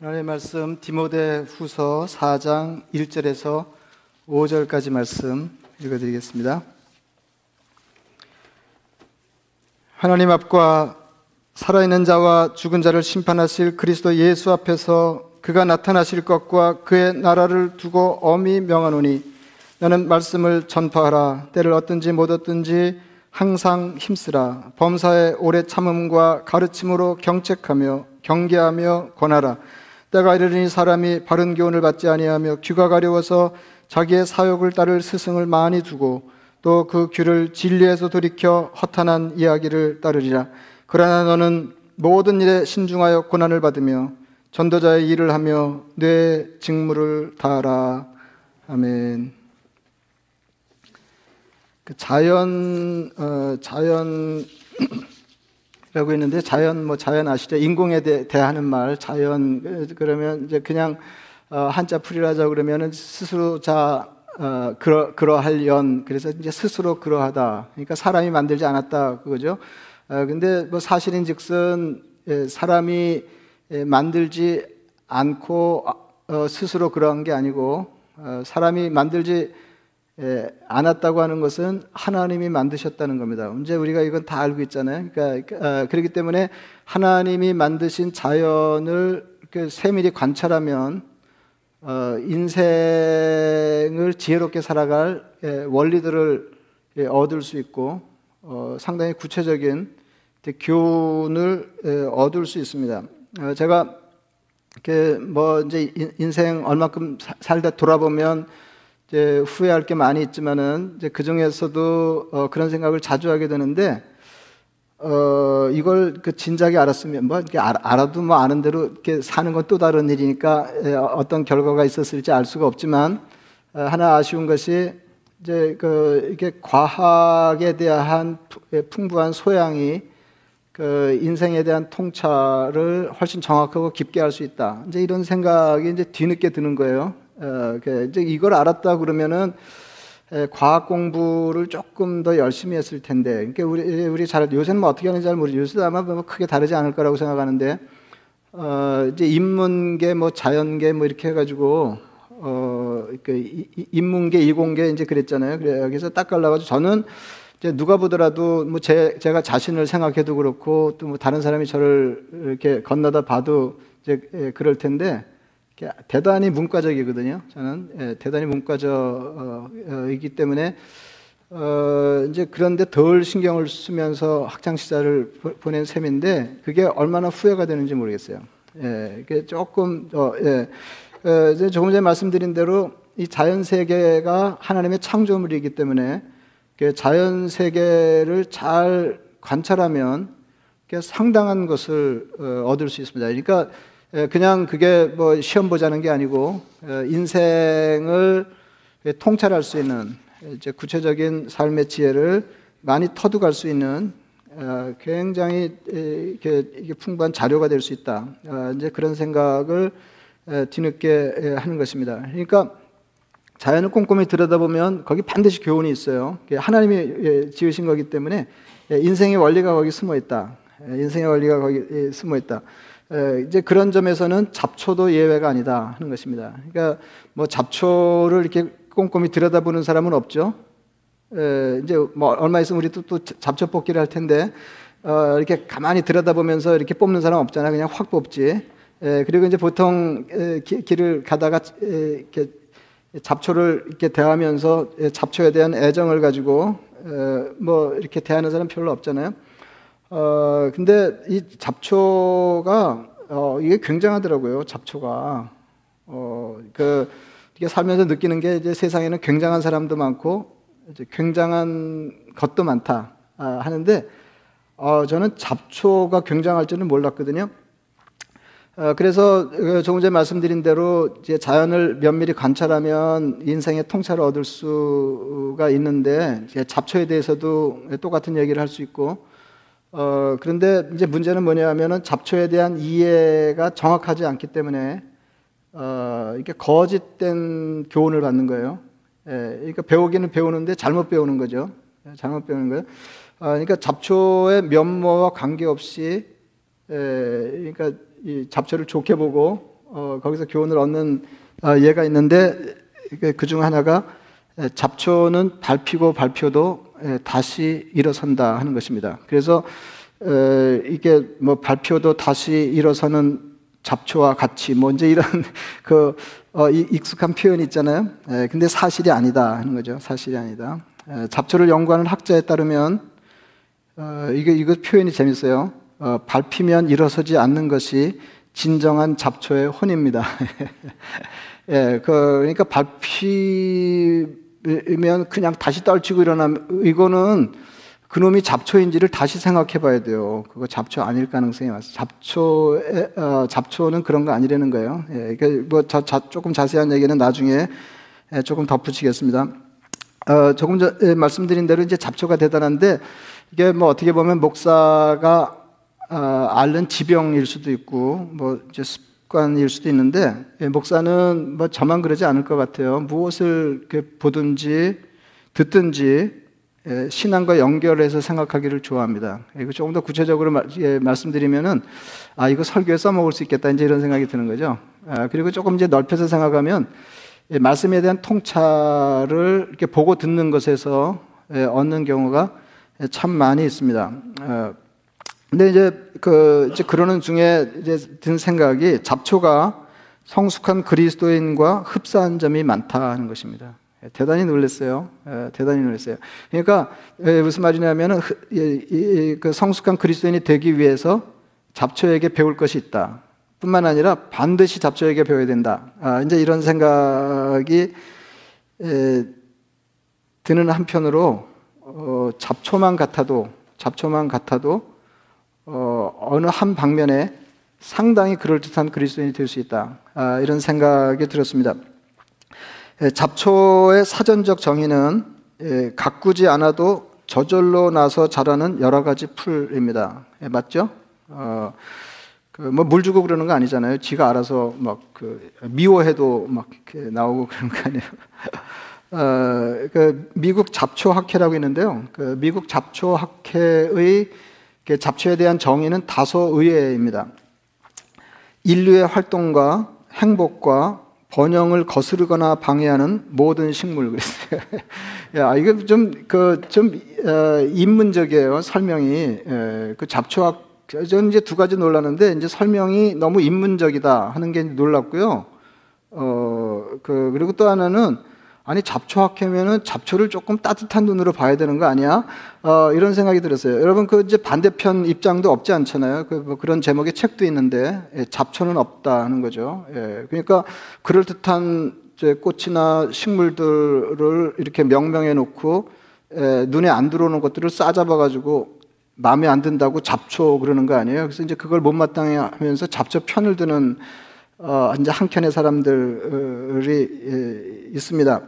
하나님의 말씀 디모데 후서 4장 1절에서 5절까지 말씀 읽어드리겠습니다. 하나님 앞과 살아있는 자와 죽은 자를 심판하실 그리스도 예수 앞에서 그가 나타나실 것과 그의 나라를 두고 엄히 명하노니 너는 말씀을 전파하라. 때를 얻든지 못 얻든지 항상 힘쓰라. 범사의 오래 참음과 가르침으로 경책하며 경계하며 권하라 때가 이르니 사람이 바른 교훈을 받지 아니하며 귀가 가려워서 자기의 사욕을 따를 스승을 많이 두고 또 그 귀를 진리에서 돌이켜 허탄한 이야기를 따르리라. 그러나 너는 모든 일에 신중하여 고난을 받으며 전도자의 일을 하며 뇌 직무를 다하라. 아멘. 그 자연 어, 자연 라고 했는데 자연 뭐 자연 아시죠? 인공에 대, 대하는 말 자연 그러면 이제 그냥 어, 한자 풀이라자 그러면은 스스로 자 어, 그러 그러할 연 그래서 이제 스스로 그러하다. 그러니까 사람이 만들지 않았다 그거죠. 어, 근데 뭐 사실인즉슨 예, 사람이 예, 만들지 않고 어, 스스로 그러한 게 아니고 어, 사람이 만들지 예, 않았다고 하는 것은 하나님이 만드셨다는 겁니다. 이제 우리가 이건 다 알고 있잖아요. 그러니까 어, 그렇기 때문에 하나님이 만드신 자연을 세밀히 관찰하면 어, 인생을 지혜롭게 살아갈 예, 원리들을 예, 얻을 수 있고 어, 상당히 구체적인 교훈을 예, 얻을 수 있습니다. 어, 제가 뭐 이제 인생 얼마큼 살다 돌아보면 이제 후회할 게 많이 있지만은 이제 그 중에서도 어 그런 생각을 자주 하게 되는데 어 이걸 그 진작에 알았으면 뭐 이렇게 알아도 뭐 아는 대로 이렇게 사는 건 또 다른 일이니까 어떤 결과가 있었을지 알 수가 없지만 어 하나 아쉬운 것이 이제 그 이게 과학에 대한 예, 풍부한 소양이 그 인생에 대한 통찰을 훨씬 정확하고 깊게 할 수 있다. 이제 이런 생각이 이제 뒤늦게 드는 거예요. 어, 이제 이걸 알았다 그러면은 과학 공부를 조금 더 열심히 했을 텐데, 그러니까 우리 우리 잘 요새는 뭐 어떻게 하는지 잘 모르죠. 요새도 아마 뭐 크게 다르지 않을 거라고 생각하는데, 어, 이제 인문계, 뭐 자연계, 뭐 이렇게 해가지고 어, 그 인문계, 이공계 이제 그랬잖아요. 그래 여기서 딱 갈라가지고 저는 이제 누가 보더라도 뭐 제, 제가 자신을 생각해도 그렇고 또 뭐 다른 사람이 저를 이렇게 건너다 봐도 이제 그럴 텐데. 대단히 문과적이거든요. 저는 예, 대단히 문과적이기 때문에 어, 이제 그런데 덜 신경을 쓰면서 학창 시절을 보낸 셈인데 그게 얼마나 후회가 되는지 모르겠어요. 예, 조금 어, 예, 어, 이제 조금 전에 말씀드린 대로 이 자연 세계가 하나님의 창조물이기 때문에 자연 세계를 잘 관찰하면 상당한 것을 어, 얻을 수 있습니다. 그러니까 예, 그냥 그게 뭐 시험 보자는 게 아니고 어, 인생을 통찰할 수 있는 이제 구체적인 삶의 지혜를 많이 터득할 수 있는 어, 굉장히 이게 풍부한 자료가 될 수 있다. 어, 이제 그런 생각을 뒤늦게 하는 것입니다. 그러니까 자연을 꼼꼼히 들여다보면 거기 반드시 교훈이 있어요. 하나님이 예, 지으신 거기 때문에 예, 인생의 원리가 거기 숨어 있다. 인생의 원리가 거기 숨어 있다. 이제 그런 점에서는 잡초도 예외가 아니다 하는 것입니다. 그러니까 뭐 잡초를 이렇게 꼼꼼히 들여다보는 사람은 없죠. 이제 뭐 얼마 있으면 우리 또, 또 잡초 뽑기를 할 텐데 어, 이렇게 가만히 들여다보면서 이렇게 뽑는 사람 없잖아. 그냥 확 뽑지. 그리고 이제 보통 길을 가다가 이렇게 잡초를 이렇게 대하면서 잡초에 대한 애정을 가지고 뭐 이렇게 대하는 사람 별로 없잖아요. 어, 근데 이 잡초가, 어, 이게 굉장하더라고요, 잡초가. 어, 그, 이게 살면서 느끼는 게 이제 세상에는 굉장한 사람도 많고, 이제 굉장한 것도 많다. 아, 하는데, 어, 저는 잡초가 굉장할 줄은 몰랐거든요. 어, 그래서 그 조금 전에 말씀드린 대로 이제 자연을 면밀히 관찰하면 인생의 통찰을 얻을 수가 있는데 잡초에 대해서도 똑같은 얘기를 할 수 있고 어, 그런데 이제 문제는 뭐냐면은 잡초에 대한 이해가 정확하지 않기 때문에 어, 이렇게 거짓된 교훈을 받는 거예요. 예, 그러니까 배우기는 배우는데 잘못 배우는 거죠. 예, 잘못 배우는 거예요. 어, 그러니까 잡초의 면모와 관계없이 예, 그러니까 이 잡초를 좋게 보고 어, 거기서 교훈을 얻는 어, 예가 있는데 그 중 하나가 잡초는 밟히고 밟혀도 다시 일어선다 하는 것입니다. 그래서 이게 뭐 발표도 다시 일어서는 잡초와 같이 뭐 이제 이런 그 어, 익숙한 표현 있잖아요. 에, 근데 사실이 아니다 하는 거죠. 사실이 아니다. 에, 잡초를 연구하는 학자에 따르면 어, 이거 이거 표현이 재밌어요. 어, 밟히면 일어서지 않는 것이 진정한 잡초의 혼입니다. 예, 그, 그러니까 밟히 면 그냥 다시 떨치고 일어나면 이거는 그놈이 잡초인지를 다시 생각해 봐야 돼요. 그거 잡초 아닐 가능성이 많아요. 잡초, 어, 잡초는 그런 거 아니라는 거예요. 예, 그러니까 뭐 자, 자, 조금 자세한 얘기는 나중에 예, 조금 덧붙이겠습니다. 어, 조금 전 예, 말씀드린 대로 이제 잡초가 대단한데 이게 뭐 어떻게 보면 목사가 어, 앓는 지병일 수도 있고 뭐 이제 습관일 수도 있는데 예, 목사는 뭐 저만 그러지 않을 것 같아요. 무엇을 보든지 듣든지 예, 신앙과 연결해서 생각하기를 좋아합니다. 이거 조금 더 구체적으로 예, 말씀드리면은 아 이거 설교에 써먹을 수 있겠다 이제 이런 생각이 드는 거죠. 아, 그리고 조금 이제 넓혀서 생각하면 예, 말씀에 대한 통찰을 이렇게 보고 듣는 것에서 얻는 경우가 참 많이 있습니다. 아, 근데 이제 그 이제 그러는 중에 이제 든 생각이 잡초가 성숙한 그리스도인과 흡사한 점이 많다는 것입니다. 예, 대단히 놀랐어요. 예, 대단히 놀랐어요. 그러니까 예, 무슨 말이냐면은 그 성숙한 그리스도인이 되기 위해서 잡초에게 배울 것이 있다. 뿐만 아니라 반드시 잡초에게 배워야 된다. 아, 이제 이런 생각이 드는 한편으로 어, 잡초만 같아도 잡초만 같아도 어, 느 한 방면에 상당히 그럴듯한 그리스도인이 될 수 있다. 아, 이런 생각이 들었습니다. 예, 잡초의 사전적 정의는 예, 가꾸지 않아도 저절로 나서 자라는 여러 가지 풀입니다. 예, 맞죠? 어, 그 뭐물 주고 그러는 거 아니잖아요. 지가 알아서 막 그 미워해도 막 나오고 그런 거 아니에요. 어, 그 미국 잡초학회라고 있는데요. 그 미국 잡초학회의 잡초에 대한 정의는 다소 의외입니다. 인류의 활동과 행복과 번영을 거스르거나 방해하는 모든 식물 그랬어요. 야, 이거 좀, 그, 좀, 어, 인문적이에요. 설명이. 예, 그 잡초학, 저는 이제 두 가지 놀랐는데, 이제 설명이 너무 인문적이다 하는 게 놀랐고요. 어, 그, 그리고 또 하나는, 아니 잡초학회면은 잡초를 조금 따뜻한 눈으로 봐야 되는 거 아니야? 어, 이런 생각이 들었어요. 여러분 그 이제 반대편 입장도 없지 않잖아요. 그, 뭐 그런 제목의 책도 있는데 예, 잡초는 없다는 거죠. 예, 그러니까 그럴 듯한 꽃이나 식물들을 이렇게 명명해 놓고 예, 눈에 안 들어오는 것들을 싸잡아 가지고 마음에 안 든다고 잡초 그러는 거 아니에요? 그래서 이제 그걸 못마땅해 하면서 잡초 편을 드는 어, 이제 한켠의 사람들이 예, 있습니다.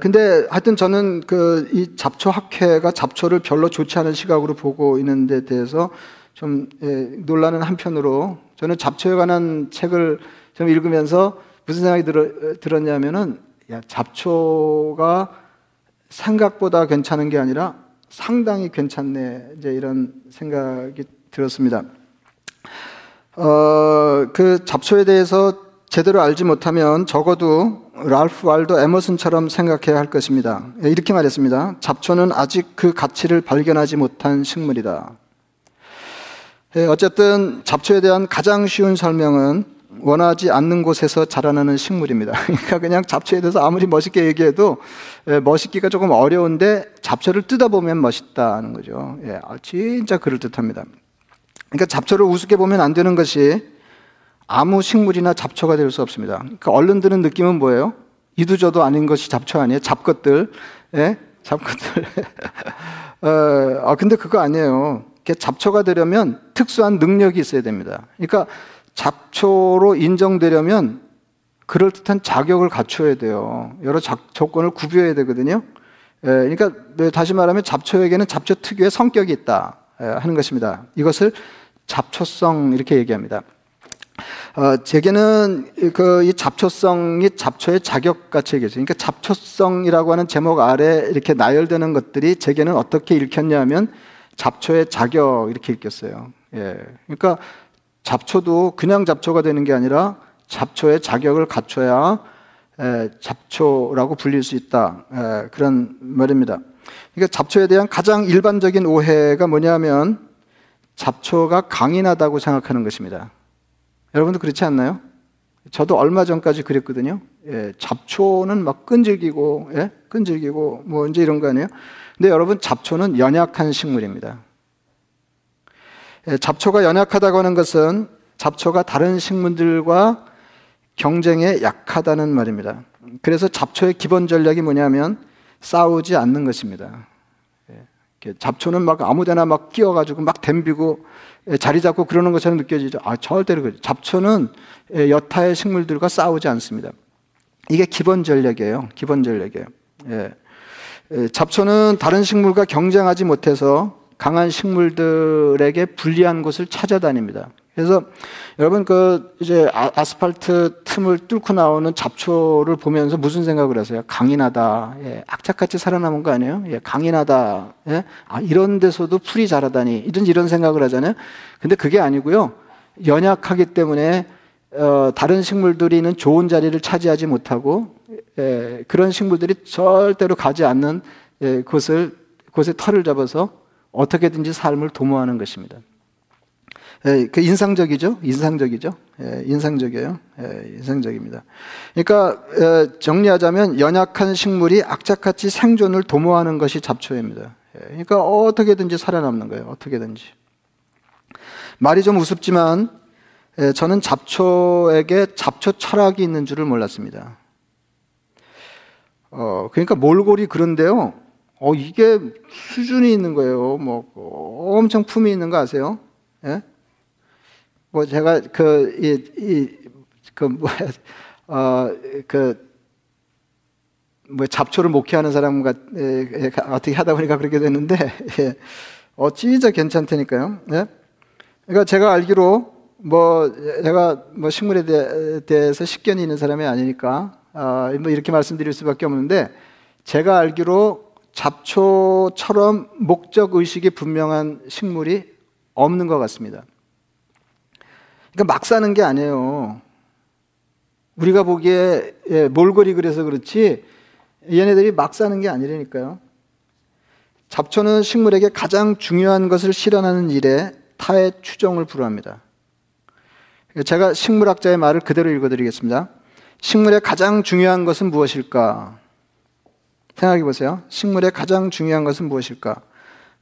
근데 하여튼 저는 그 이 잡초 학회가 잡초를 별로 좋지 않은 시각으로 보고 있는 데 대해서 좀 예, 놀라는 한편으로 저는 잡초에 관한 책을 좀 읽으면서 무슨 생각이 들어, 들었냐면은 야, 잡초가 생각보다 괜찮은 게 아니라 상당히 괜찮네. 이제 이런 생각이 들었습니다. 어, 그 잡초에 대해서 제대로 알지 못하면 적어도 랄프 waldo 에머슨처럼 생각해야 할 것입니다. 이렇게 말했습니다. 잡초는 아직 그 가치를 발견하지 못한 식물이다. 예, 어쨌든 잡초에 대한 가장 쉬운 설명은 원하지 않는 곳에서 자라나는 식물입니다. 그러니까 그냥 잡초에 대해서 아무리 멋있게 얘기해도 예, 멋있기가 조금 어려운데 잡초를 뜯어보면 멋있다는 거죠. 예, 아, 진짜 그럴듯합니다. 그러니까 잡초를 우습게 보면 안 되는 것이 아무 식물이나 잡초가 될 수 없습니다. 그러니까 얼른 드는 느낌은 뭐예요? 이도저도 아닌 것이 잡초 아니에요? 잡것들. 예? 잡것들. 어, 아, 근데 그거 아니에요. 잡초가 되려면 특수한 능력이 있어야 됩니다. 그러니까 잡초로 인정되려면 그럴듯한 자격을 갖춰야 돼요. 여러 자, 조건을 구비해야 되거든요. 예, 그러니까 네, 다시 말하면 잡초에게는 잡초 특유의 성격이 있다 예, 하는 것입니다. 이것을 잡초성 이렇게 얘기합니다. 어, 제게는 그 이 잡초성이 잡초의 자격같이 얘기했어요. 그러니까 잡초성이라고 하는 제목 아래 이렇게 나열되는 것들이 제게는 어떻게 읽혔냐면 잡초의 자격 이렇게 읽혔어요. 예. 그러니까 잡초도 그냥 잡초가 되는 게 아니라 잡초의 자격을 갖춰야 에, 잡초라고 불릴 수 있다. 에, 그런 말입니다. 그러니까 잡초에 대한 가장 일반적인 오해가 뭐냐면 잡초가 강인하다고 생각하는 것입니다. 여러분도 그렇지 않나요? 저도 얼마 전까지 그랬거든요. 예, 잡초는 막 끈질기고, 예? 끈질기고, 뭐 이제 이런 거 아니에요? 근데 여러분, 잡초는 연약한 식물입니다. 예, 잡초가 연약하다고 하는 것은 잡초가 다른 식물들과 경쟁에 약하다는 말입니다. 그래서 잡초의 기본 전략이 뭐냐면 싸우지 않는 것입니다. 예, 잡초는 막 아무데나 막 끼어가지고 막 댐비고 예, 자리 잡고 그러는 것처럼 느껴지죠. 아, 절대로 그죠. 잡초는 예, 여타의 식물들과 싸우지 않습니다. 이게 기본 전략이에요. 기본 전략이에요. 예. 잡초는 다른 식물과 경쟁하지 못해서 강한 식물들에게 불리한 곳을 찾아다닙니다. 그래서 여러분 그 이제 아, 스팔트 틈을 뚫고 나오는 잡초를 보면서 무슨 생각을 하세요? 강인하다. 예, 악착같이 살아남은 거 아니에요? 예, 강인하다. 예? 아, 이런 데서도 풀이 자라다니. 이런 이런 생각을 하잖아요. 근데 그게 아니고요. 연약하기 때문에 어, 다른 식물들이는 좋은 자리를 차지하지 못하고 예, 그런 식물들이 절대로 가지 않는 예, 곳을 곳에 털을 잡아서 어떻게든지 삶을 도모하는 것입니다. 예, 그 인상적이죠? 인상적이죠? 예, 인상적이에요. 예, 인상적입니다. 그러니까 예, 정리하자면 연약한 식물이 악착같이 생존을 도모하는 것이 잡초입니다. 예, 그러니까 어떻게든지 살아남는 거예요. 어떻게든지. 말이 좀 우습지만 예, 저는 잡초에게 잡초 철학이 있는 줄을 몰랐습니다. 어, 그러니까 몰골이 그런데요. 어, 이게 수준이 있는 거예요. 뭐 엄청 품이 있는 거 아세요? 예? 뭐 제가 그이그 뭐야 어그 뭐 잡초를 목회하는 사람과 에, 어떻게 하다 보니까 그렇게 됐는데 예. 어 진짜 괜찮다니까요. 예? 그러니까 제가 알기로 뭐 제가 뭐 식물에 대, 해서 식견이 있는 사람이 아니니까 어, 뭐 이렇게 말씀드릴 수밖에 없는데 제가 알기로 잡초처럼 목적 의식이 분명한 식물이 없는 것 같습니다. 그러니까 막 사는 게 아니에요. 우리가 보기에 예, 몰골이 그래서 그렇지 얘네들이 막 사는 게 아니라니까요. 잡초는 식물에게 가장 중요한 것을 실현하는 일에 타의 추종을 불허합니다. 제가 식물학자의 말을 그대로 읽어드리겠습니다. 식물의 가장 중요한 것은 무엇일까? 생각해 보세요. 식물의 가장 중요한 것은 무엇일까?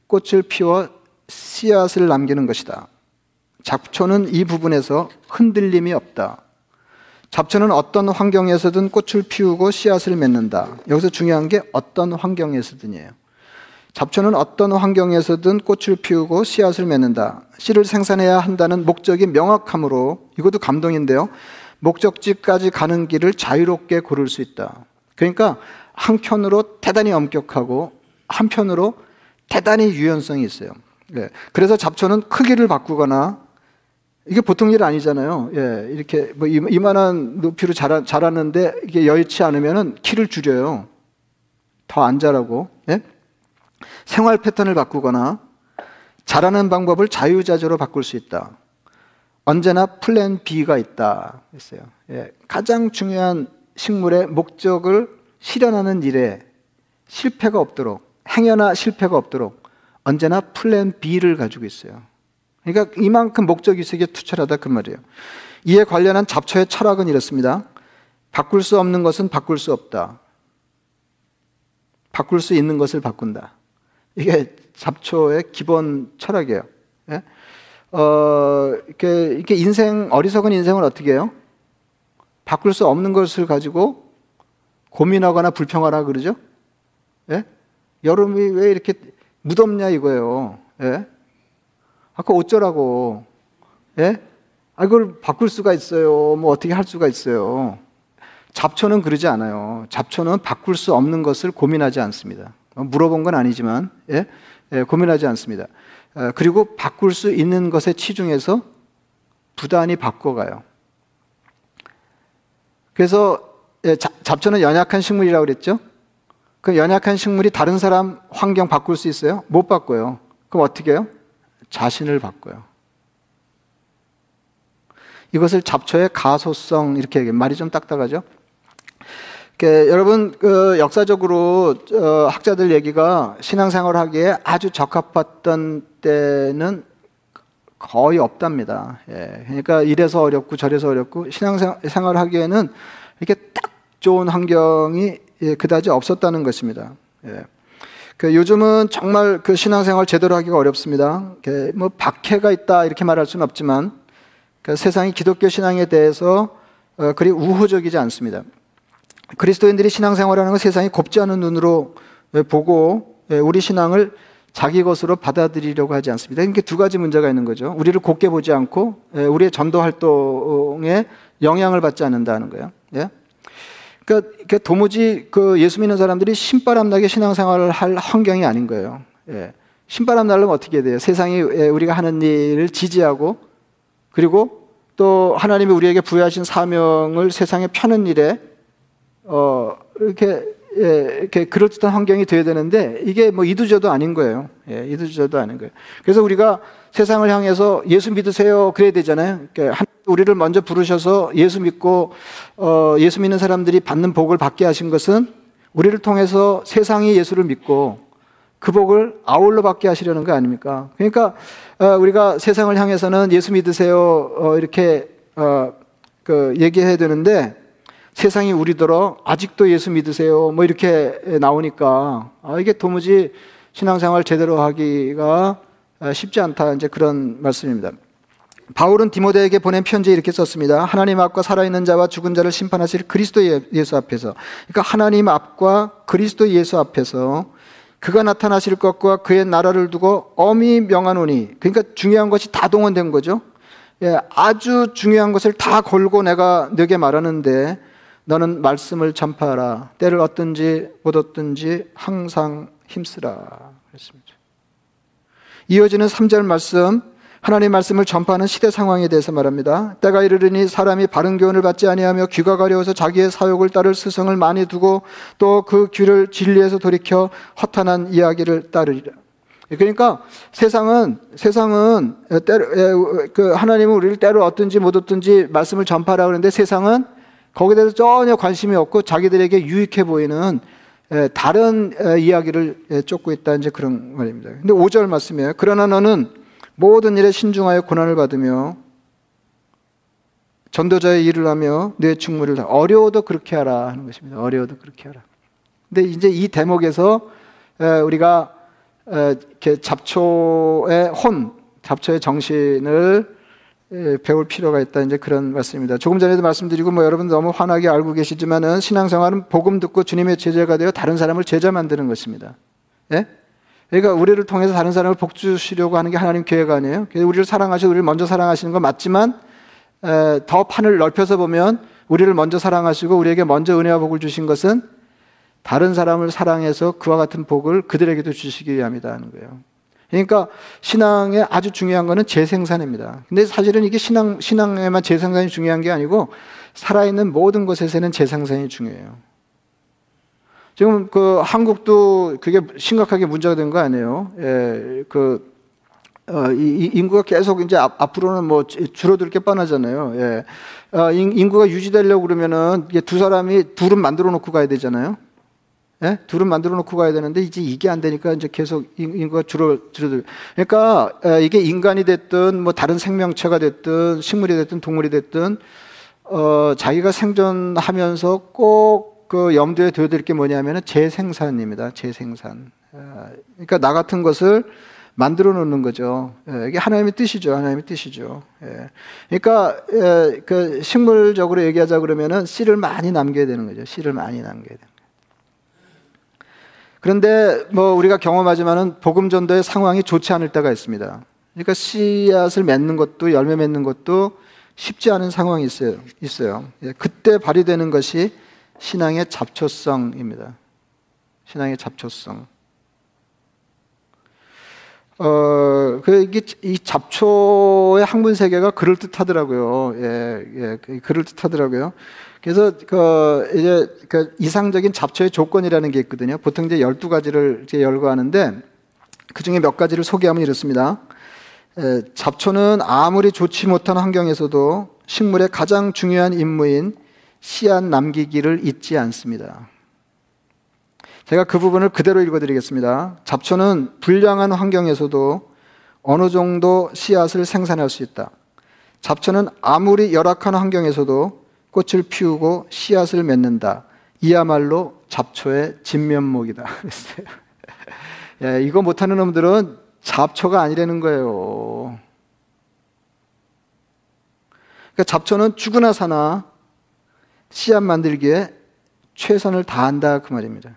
꽃을 피워 씨앗을 남기는 것이다. 잡초는 이 부분에서 흔들림이 없다. 잡초는 어떤 환경에서든 꽃을 피우고 씨앗을 맺는다. 여기서 중요한 게 어떤 환경에서든이에요. 잡초는 어떤 환경에서든 꽃을 피우고 씨앗을 맺는다. 씨를 생산해야 한다는 목적이 명확함으로 이것도 감동인데요. 목적지까지 가는 길을 자유롭게 고를 수 있다. 그러니까 한편으로 대단히 엄격하고 한편으로 대단히 유연성이 있어요. 네. 그래서 잡초는 크기를 바꾸거나 이게 보통 일 아니잖아요. 예, 이렇게 뭐 이만한 높이로 자라, 자랐는데 이게 여의치 않으면은 키를 줄여요. 더 안 자라고. 예? 생활 패턴을 바꾸거나 자라는 방법을 자유자재로 바꿀 수 있다. 언제나 plan B가 있다. 했어요. 예, 가장 중요한 식물의 목적을 실현하는 일에 실패가 없도록 행여나 실패가 없도록 언제나 plan B를 가지고 있어요. 그러니까 이만큼 목적이 세계 투철하다 그 말이에요. 이에 관련한 잡초의 철학은 이렇습니다. 바꿀 수 없는 것은 바꿀 수 없다. 바꿀 수 있는 것을 바꾼다. 이게 잡초의 기본 철학이에요. 예? 어, 이렇게, 이렇게 인생, 어리석은 인생을 어떻게 해요? 바꿀 수 없는 것을 가지고 고민하거나 불평하라 그러죠? 예? 여름이 왜 이렇게 무덥냐 이거예요. 예? 아까 어쩌라고. 예? 아, 그걸 바꿀 수가 있어요. 뭐 어떻게 할 수가 있어요. 잡초는 그러지 않아요. 잡초는 바꿀 수 없는 것을 고민하지 않습니다. 물어본 건 아니지만, 예? 예, 고민하지 않습니다. 어, 그리고 바꿀 수 있는 것에 치중해서 부단히 바꿔가요. 그래서 예, 잡초는 연약한 식물이라고 그랬죠? 그 연약한 식물이 다른 사람 환경 바꿀 수 있어요? 못 바꿔요. 그럼 어떻게 해요? 자신을 바꿔요. 이것을 잡초의 가소성 이렇게 얘기해요. 말이 좀 딱딱하죠. 여러분 그 역사적으로 어, 학자들 얘기가 신앙생활 하기에 아주 적합했던 때는 거의 없답니다. 예. 그러니까 이래서 어렵고 저래서 어렵고 신앙생활 하기에는 이렇게 딱 좋은 환경이 예, 그다지 없었다는 것입니다. 예. 그 요즘은 정말 그 신앙생활 제대로 하기가 어렵습니다. 뭐 박해가 있다 이렇게 말할 수는 없지만 그 세상이 기독교 신앙에 대해서 어, 그리 우호적이지 않습니다. 그리스도인들이 신앙생활하는 건 세상이 곱지 않은 눈으로 예, 보고 예, 우리 신앙을 자기 것으로 받아들이려고 하지 않습니다. 이게 두 가지 문제가 있는 거죠. 우리를 곱게 보지 않고 예, 우리의 전도 활동에 영향을 받지 않는다는 거예요. 예? 그러니까 도무지 그 예수 믿는 사람들이 신바람 나게 신앙생활을 할 환경이 아닌 거예요. 예. 신바람 날려면 어떻게 돼요? 세상이 우리가 하는 일을 지지하고 그리고 또 하나님이 우리에게 부여하신 사명을 세상에 펴는 일에 어 이렇게 예, 이렇게 그럴듯한 환경이 돼야 되는데 이게 뭐 이두저도 아닌 거예요. 예, 이두저도 아닌 거예요. 그래서 우리가 세상을 향해서 예수 믿으세요 그래야 되잖아요. 그러니까 우리를 먼저 부르셔서 예수 믿고 어, 예수 믿는 사람들이 받는 복을 받게 하신 것은 우리를 통해서 세상이 예수를 믿고 그 복을 아울러 받게 하시려는 거 아닙니까? 그러니까 어, 우리가 세상을 향해서는 예수 믿으세요 어, 이렇게 어, 그 얘기해야 되는데 세상이 우리더러 아직도 예수 믿으세요 뭐 이렇게 나오니까 아, 이게 도무지 신앙생활 제대로 하기가 쉽지 않다 이제 그런 말씀입니다. 바울은 디모데에게 보낸 편지에 이렇게 썼습니다. 하나님 앞과 살아있는 자와 죽은 자를 심판하실 그리스도 예, 예수 앞에서. 그러니까 하나님 앞과 그리스도 예수 앞에서 그가 나타나실 것과 그의 나라를 두고 엄히 명하노니. 그러니까 중요한 것이 다 동원된 거죠. 예, 아주 중요한 것을 다 걸고 내가 너게 말하는데 너는 말씀을 전파하라. 때를 얻든지 못 얻든지 항상 힘쓰라. 그랬습니다. 이어지는 3절 말씀 하나님 말씀을 전파하는 시대 상황에 대해서 말합니다. 때가 이르르니 사람이 바른 교훈을 받지 아니하며 귀가 가려워서 자기의 사욕을 따를 스승을 많이 두고 또 그 귀를 진리에서 돌이켜 허탄한 이야기를 따르리라. 그러니까 세상은 세상은 때로 그 하나님은 우리를 때로 어떤지 못 어떤지 말씀을 전파하라 그러는데 세상은 거기에 대해서 전혀 관심이 없고 자기들에게 유익해 보이는 다른 이야기를 쫓고 있다 이제 그런 말입니다. 근데 5절 말씀이에요. 그러나 너는 모든 일에 신중하여 고난을 받으며 전도자의 일을 하며 내 충무를 어려워도 그렇게 하라 하는 것입니다. 어려워도 그렇게 하라. 근데 이제 이 대목에서 우리가 잡초의 혼, 잡초의 정신을 배울 필요가 있다 이제 그런 말씀입니다. 조금 전에도 말씀드리고 뭐 여러분 너무 환하게 알고 계시지만은 신앙생활은 복음 듣고 주님의 제자가 되어 다른 사람을 제자 만드는 것입니다. 예? 그러니까 우리를 통해서 다른 사람을 복 주시려고 하는 게 하나님 계획 아니에요. 그래서 우리를 사랑하시고 우리를 먼저 사랑하시는 건 맞지만 에, 더 판을 넓혀서 보면 우리를 먼저 사랑하시고 우리에게 먼저 은혜와 복을 주신 것은 다른 사람을 사랑해서 그와 같은 복을 그들에게도 주시기 위함이다 하는 거예요. 그러니까 신앙에 아주 중요한 것은 재생산입니다. 근데 사실은 이게 신앙, 신앙에만 재생산이 중요한 게 아니고 살아있는 모든 것에서는 재생산이 중요해요. 지금 그 한국도 그게 심각하게 문제가 된 거 아니에요? 예, 그, 어, 이, 인구가 계속 이제 앞, 으로는뭐 줄어들 게 뻔하잖아요. 예. 어, 인구가 유지되려고 그러면은 두 사람이 둘은 만들어 놓고 가야 되잖아요. 예? 둘은 만들어 놓고 가야 되는데 이제 이게 안 되니까 이제 계속 인구가 줄어 줄어들. 그러니까 이게 인간이 됐든 뭐 다른 생명체가 됐든 식물이 됐든 동물이 됐든 어, 자기가 생존하면서 꼭 그 염두에 둬야 될 게 뭐냐면은 재생산입니다. 재생산. 어, 그러니까 나 같은 것을 만들어 놓는 거죠. 예, 이게 하나님의 뜻이죠. 하나님의 뜻이죠. 예. 그러니까 예, 그 식물적으로 얘기하자 그러면은 씨를 많이 남겨야 되는 거죠. 씨를 많이 남겨야 거예요. 그런데 뭐 우리가 경험하지만은 복음 전도의 상황이 좋지 않을 때가 있습니다. 그러니까 씨앗을 맺는 것도 열매 맺는 것도 쉽지 않은 상황이 있어요. 있어요. 그때 발휘되는 것이 신앙의 잡초성입니다. 신앙의 잡초성. 어, 그, 이게, 이 잡초의 학문 세계가 그럴듯 하더라고요. 예, 예, 그 그럴듯 하더라고요. 그래서, 그, 이제, 그 이상적인 잡초의 조건이라는 게 있거든요. 보통 이제 12가지를 이제 열거하는데, 그 중에 몇 가지를 소개하면 이렇습니다. 예, 잡초는 아무리 좋지 못한 환경에서도 식물의 가장 중요한 임무인 씨앗 남기기를 잊지 않습니다. 제가 그 부분을 그대로 읽어드리겠습니다. 잡초는 불량한 환경에서도 어느 정도 씨앗을 생산할 수 있다. 잡초는 아무리 열악한 환경에서도 꽃을 피우고 씨앗을 맺는다. 이야말로 잡초의 진면목이다. 예, 이거 못하는 놈들은 잡초가 아니라는 거예요. 그러니까 잡초는 죽으나 사나 씨앗 만들기에 최선을 다한다 그 말입니다.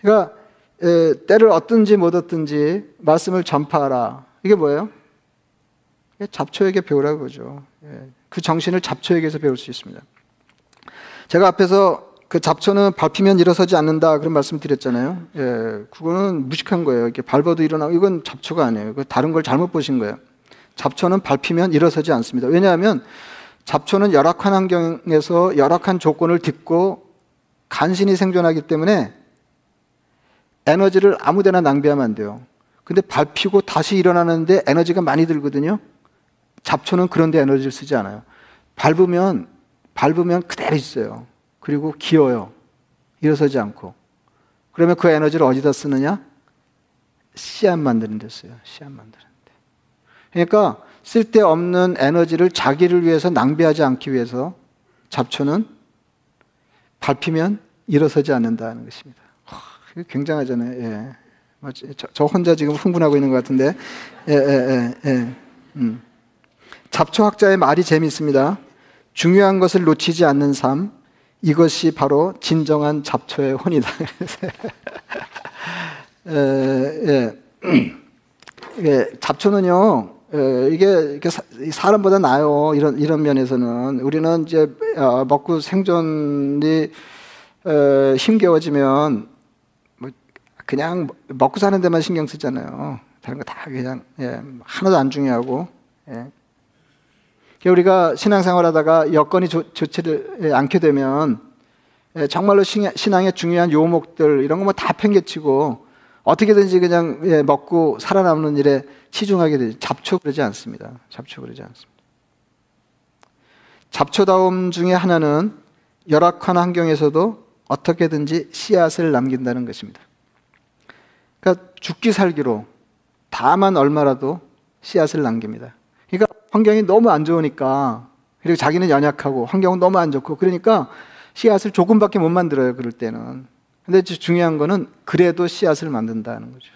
그러니까 에, 때를 얻든지 못 얻든지 말씀을 전파하라. 이게 뭐예요? 잡초에게 배우라고 그러죠. 예, 그 정신을 잡초에게서 배울 수 있습니다. 제가 앞에서 그 잡초는 밟히면 일어서지 않는다 그런 말씀 드렸잖아요. 예, 그거는 무식한 거예요. 이렇게 밟아도 일어나고 이건 잡초가 아니에요. 그 다른 걸 잘못 보신 거예요. 잡초는 밟히면 일어서지 않습니다. 왜냐하면 잡초는 열악한 환경에서 열악한 조건을 딛고 간신히 생존하기 때문에 에너지를 아무데나 낭비하면 안 돼요. 근데 밟히고 다시 일어나는데 에너지가 많이 들거든요. 잡초는 그런데 에너지를 쓰지 않아요. 밟으면 밟으면 그대로 있어요. 그리고 기어요. 일어서지 않고. 그러면 그 에너지를 어디다 쓰느냐? 씨앗 만드는 데 써요. 씨앗 만드는 데. 그러니까 쓸데없는 에너지를 자기를 위해서 낭비하지 않기 위해서 잡초는 밟히면 일어서지 않는다는 것입니다. 굉장하잖아요. 예. 저, 저, 혼자 지금 흥분하고 있는 것 같은데. 예, 예, 예, 예. 음. 잡초학자의 말이 재미있습니다. 중요한 것을 놓치지 않는 삶, 이것이 바로 진정한 잡초의 혼이다. 예, 예. 잡초는요, 이게, 사람보다 나아요. 이런, 이런 면에서는. 우리는 이제 어, 먹고 생존이 힘겨워지면 뭐 그냥 먹고 사는 데만 신경 쓰잖아요. 다른 거 다 그냥, 예, 하나도 안 중요하고. 예. 우리가 신앙생활 하다가 여건이 좋, 지를 않게 되면 예, 정말로 신앙의 중요한 요목들 이런 거 뭐 다 팽개치고 어떻게든지 그냥 예, 먹고 살아남는 일에 치중하게 되죠. 잡초 그러지 않습니다. 잡초 그러지 않습니다. 잡초다움 중에 하나는 열악한 환경에서도 어떻게든지 씨앗을 남긴다는 것입니다. 그러니까 죽기 살기로 다만 얼마라도 씨앗을 남깁니다. 환경이 너무 안 좋으니까 그리고 자기는 연약하고 환경은 너무 안 좋고 그러니까 씨앗을 조금밖에 못 만들어요 그럴 때는 근데 중요한 거는 그래도 씨앗을 만든다는 거죠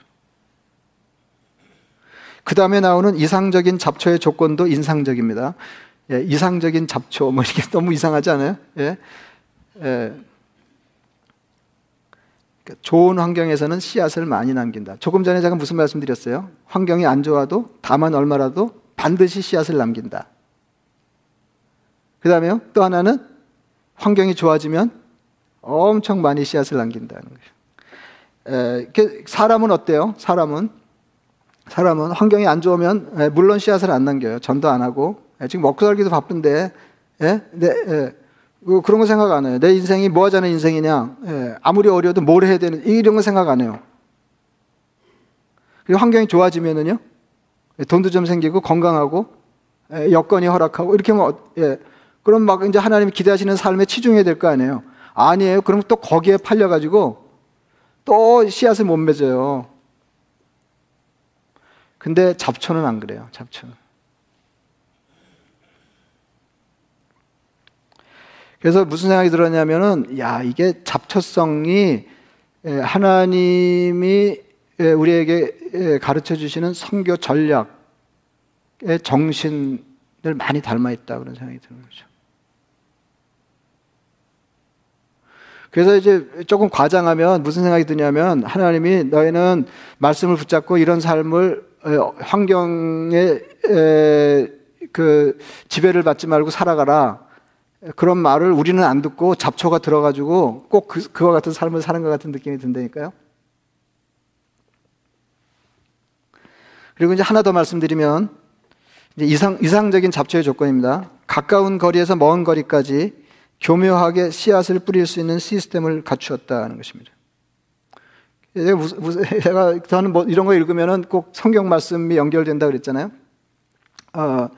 그 다음에 나오는 이상적인 잡초의 조건도 인상적입니다 예, 이상적인 잡초 뭐 이게 너무 이상하지 않아요? 예, 예. 그러니까 좋은 환경에서는 씨앗을 많이 남긴다 조금 전에 제가 무슨 말씀 드렸어요? 환경이 안 좋아도 다만 얼마라도 반드시 씨앗을 남긴다. 그 다음에요. 또 하나는 환경이 좋아지면 엄청 많이 씨앗을 남긴다는 거예요. 에, 사람은 어때요? 사람은 사람은 환경이 안 좋으면 에, 물론 씨앗을 안 남겨요. 전도 안 하고 에, 지금 먹고 살기도 바쁜데 에? 네, 에, 그, 그런 거 생각 안 해요. 내 인생이 뭐 하자는 인생이냐? 에, 아무리 어려도 뭘 해야 되는 이런 거 생각 안 해요. 환경이 좋아지면은요. 돈도 좀 생기고 건강하고 예, 여건이 허락하고 이렇게 어, 예. 그럼 막 이제 하나님이 기대하시는 삶에 치중해야 될 거 아니에요. 아니에요. 그럼 또 거기에 팔려 가지고 또 씨앗을 못 맺어요. 근데 잡초는 안 그래요. 잡초는. 그래서 무슨 생각이 들었냐면은 야 이게 잡초성이 예, 하나님이 예, 우리에게 예, 가르쳐 주시는 선교 전략의 정신을 많이 닮아 있다 그런 생각이 드는 거죠. 그래서 이제 조금 과장하면 무슨 생각이 드냐면 하나님이 너희는 말씀을 붙잡고 이런 삶을 어, 환경에 그 지배를 받지 말고 살아가라. 그런 말을 우리는 안 듣고 잡초가 들어가지고 꼭 그, 그와 같은 삶을 사는 것 같은 느낌이 든다니까요. 그리고 이제 하나 더 말씀드리면 이제 이상, 이상적인 잡초의 조건입니다. 가까운 거리에서 먼 거리까지 교묘하게 씨앗을 뿌릴 수 있는 시스템을 갖추었다는 것입니다. 제가 저는 뭐 이런 거 읽으면은 꼭 성경 말씀이 연결된다 그랬잖아요. 어,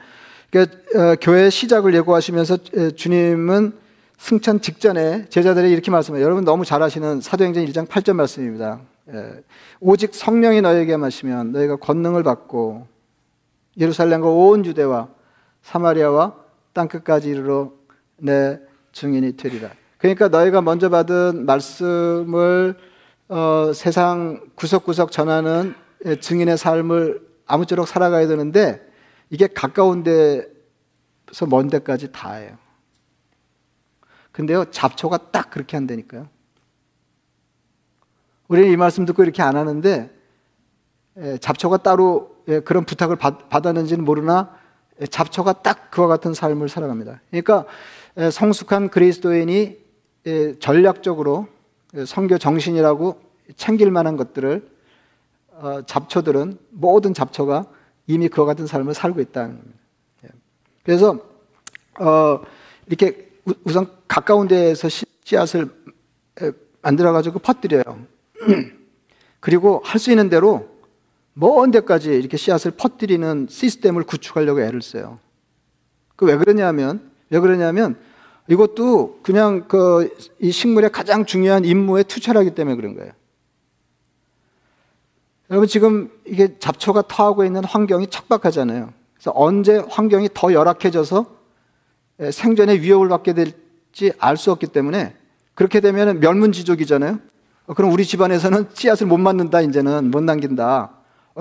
그러니까 어, 교회 시작을 예고하시면서 주님은 승천 직전에 제자들이 이렇게 말씀해요. 여러분 너무 잘 아시는 사도행전 1장 8절 말씀입니다. 예. 오직 성령이 너에게 마시면 너희가 권능을 받고 예루살렘과 온 유대와 사마리아와 땅 끝까지 이르러 내 증인이 되리라. 그러니까 너희가 먼저 받은 말씀을 어, 세상 구석구석 전하는 증인의 삶을 아무쪼록 살아가야 되는데 이게 가까운 데서 먼 데까지 다예요. 근데요, 잡초가 딱 그렇게 한다니까요. 우리는 이 말씀 듣고 이렇게 안 하는데 잡초가 따로 그런 부탁을 받, 받았는지는 모르나 잡초가 딱 그와 같은 삶을 살아갑니다. 그러니까 성숙한 그리스도인이 전략적으로 성교 정신이라고 챙길 만한 것들을 어, 잡초들은 모든 잡초가 이미 그와 같은 삶을 살고 있다는 겁니다. 예. 그래서 어, 이렇게 우선 가까운 데에서 씨앗을 만들어 가지고 퍼뜨려요. 그리고 할 수 있는 대로 먼 데까지 이렇게 씨앗을 퍼뜨리는 시스템을 구축하려고 애를 써요. 그 왜 그러냐면 왜 그러냐면 이것도 그냥 그 이 식물의 가장 중요한 임무에 투철하기 때문에 그런 거예요. 여러분 지금 이게 잡초가 터하고 있는 환경이 척박하잖아요. 그래서 언제 환경이 더 열악해져서 생존의 위협을 받게 될지 알 수 없기 때문에 그렇게 되면 멸문지족이잖아요. 어, 그럼 우리 집안에서는 씨앗을 못 맞는다 이제는 못 남긴다.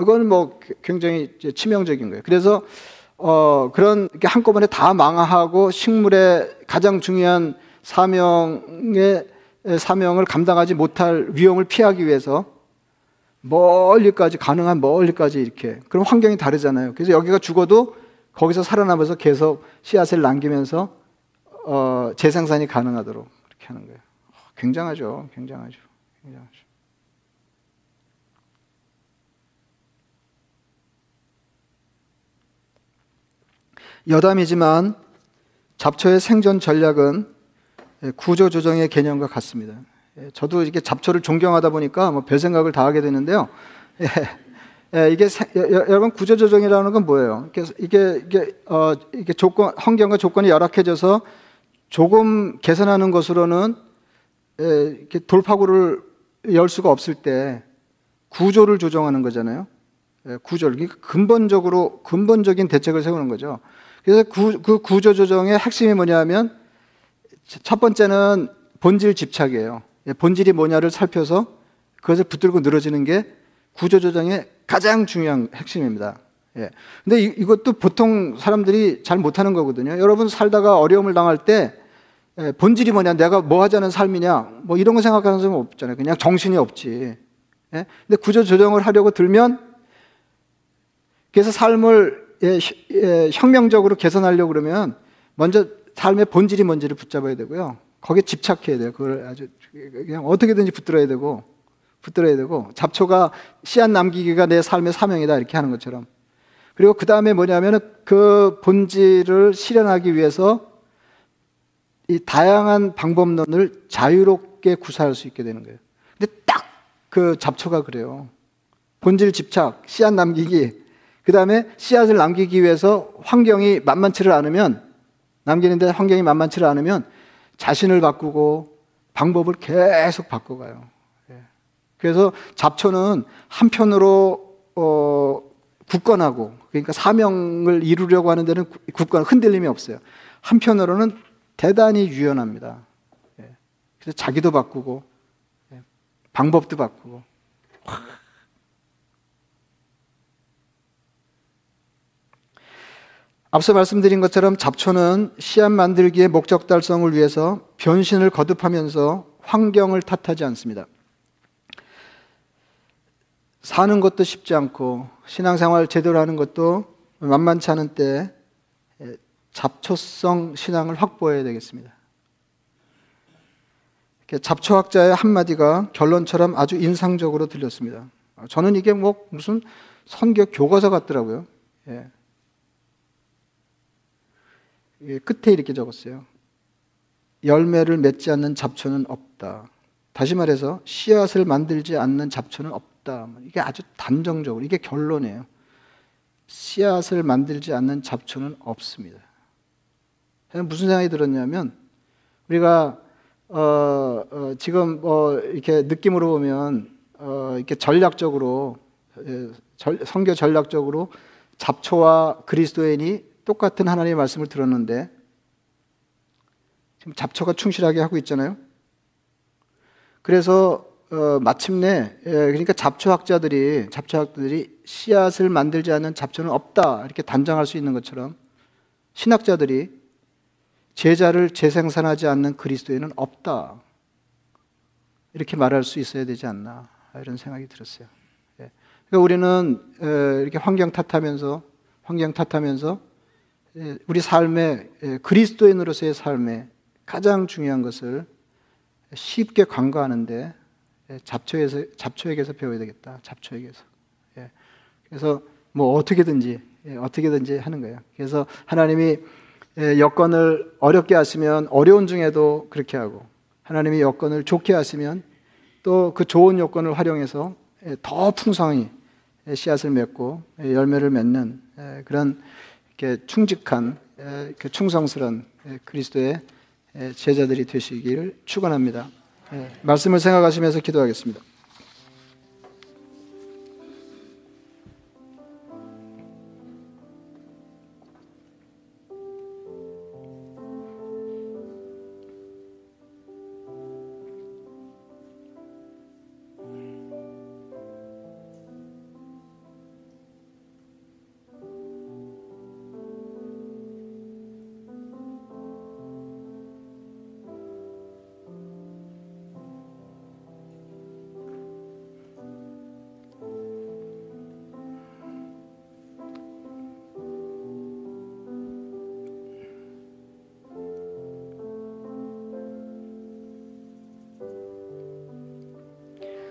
이건 뭐 굉장히 치명적인 거예요. 그래서 어 그런 한꺼번에 다 망하고 식물의 가장 중요한 사명의 사명을 감당하지 못할 위험을 피하기 위해서 멀리까지 가능한 멀리까지 이렇게 그럼 환경이 다르잖아요. 그래서 여기가 죽어도 거기서 살아남아서 계속 씨앗을 남기면서 어, 재생산이 가능하도록 그렇게 하는 거예요. 굉장하죠, 굉장하죠, 굉장하죠. 여담이지만 잡초의 생존 전략은 구조조정의 개념과 같습니다. 예, 저도 이게 잡초를 존경하다 보니까 뭐 별 생각을 다 하게 되는데요. 예, 예, 이게 세, 여러분 구조조정이라는 건 뭐예요? 이게 이게 어, 이게 조건 환경과 조건이 열악해져서 조금 개선하는 것으로는 예, 이렇게 돌파구를 열 수가 없을 때 구조를 조정하는 거잖아요. 예, 구조를 그러니까 근본적으로 근본적인 대책을 세우는 거죠. 그래서 구, 그 구조 조정의 핵심이 뭐냐면 첫 번째는 본질 집착이에요. 예, 본질이 뭐냐를 살펴서 그것을 붙들고 늘어지는 게 구조 조정의 가장 중요한 핵심입니다. 예. 근데 이, 것도 보통 사람들이 잘 못하는 거거든요. 여러분 살다가 어려움을 당할 때 예, 본질이 뭐냐, 내가 뭐 하자는 삶이냐, 뭐 이런 거 생각하는 사람 없잖아요. 그냥 정신이 없지. 예? 근데 구조 조정을 하려고 들면 그래서 삶을 예, 예, 혁명적으로 개선하려고 그러면 먼저 삶의 본질이 뭔지를 붙잡아야 되고요. 거기에 집착해야 돼요. 그걸 아주 그냥 어떻게든지 붙들어야 되고 붙들어야 되고 잡초가 씨앗 남기기가 내 삶의 사명이다 이렇게 하는 것처럼 그리고 그 다음에 뭐냐면은 그 본질을 실현하기 위해서 이 다양한 방법론을 자유롭게 구사할 수 있게 되는 거예요. 근데 딱 그 잡초가 그래요. 본질 집착, 씨앗 남기기, 그 다음에 씨앗을 남기기 위해서 환경이 만만치를 않으면 남기는데 환경이 만만치를 않으면 자신을 바꾸고 방법을 계속 바꿔가요. 예. 그래서 잡초는 한편으로 어, 굳건하고 그러니까 사명을 이루려고 하는 데는 굳건 흔들림이 없어요. 한편으로는 대단히 유연합니다. 예. 그래서 자기도 바꾸고 예. 방법도 바꾸고 앞서 말씀드린 것처럼 잡초는 씨앗 만들기의 목적 달성을 위해서 변신을 거듭하면서 환경을 탓하지 않습니다. 사는 것도 쉽지 않고 신앙생활 제대로 하는 것도 만만치 않은 때 잡초성 신앙을 확보해야 되겠습니다. 잡초학자의 한마디가 결론처럼 아주 인상적으로 들렸습니다. 저는 이게 뭐 무슨 선교 교과서 같더라고요. 예. 끝에 이렇게 적었어요. 열매를 맺지 않는 잡초는 없다. 다시 말해서 씨앗을 만들지 않는 잡초는 없다. 이게 아주 단정적으로 이게 결론이에요. 씨앗을 만들지 않는 잡초는 없습니다. 무슨 생각이 들었냐면 우리가 어, 어, 지금 뭐 이렇게 느낌으로 보면 어, 이렇게 전략적으로 예, 절, 성교 전략적으로 잡초와 그리스도인이 똑같은 하나님의 말씀을 들었는데 지금 잡초가 충실하게 하고 있잖아요. 그래서 어, 마침내 예, 그러니까 잡초학자들이 잡초학자들이 씨앗을 만들지 않는 잡초는 없다 이렇게 단정할 수 있는 것처럼 신학자들이 제자를 재생산하지 않는 그리스도인은 없다 이렇게 말할 수 있어야 되지 않나 이런 생각이 들었어요. 예. 그러니까 우리는 이렇게 환경 탓하면서 환경 탓하면서 예, 우리 삶의 예, 그리스도인으로서의 삶에 가장 중요한 것을 쉽게 간과하는데 예, 잡초에서 잡초에게서 배워야 되겠다. 잡초에게서. 예. 그래서 뭐 어떻게든지 예, 어떻게든지 하는 거예요. 그래서 하나님이 여건을 어렵게 하시면 어려운 중에도 그렇게 하고 하나님이 여건을 좋게 하시면 또 그 좋은 여건을 활용해서 더 풍성히 씨앗을 맺고 열매를 맺는 그런 충직한 충성스러운 그리스도의 제자들이 되시기를 축원합니다. 네, 말씀을 생각하시면서 기도하겠습니다.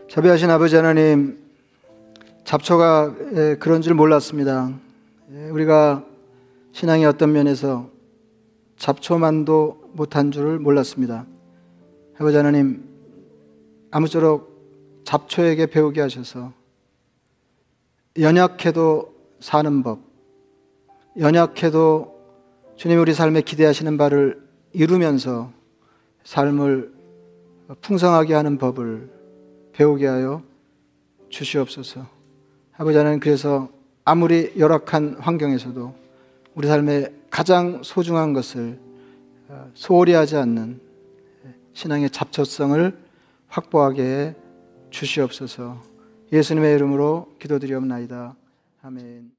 자비하신 아버지 하나님, 잡초가 그런 줄 몰랐습니다. 우리가 신앙의 어떤 면에서 잡초만도 못한 줄을 몰랐습니다. 아버지 하나님, 아무쪼록 잡초에게 배우게 하셔서 연약해도 사는 법, 연약해도 주님 우리 삶에 기대하시는 바를 이루면서 삶을 풍성하게 하는 법을 배우게 하여 주시옵소서. 아버지 하나님 그래서 아무리 열악한 환경에서도 우리 삶의 가장 소중한 것을 어, 소홀히 하지 않는 신앙의 잡초성을 확보하게 주시옵소서. 예수님의 이름으로 기도드리옵나이다. 아멘.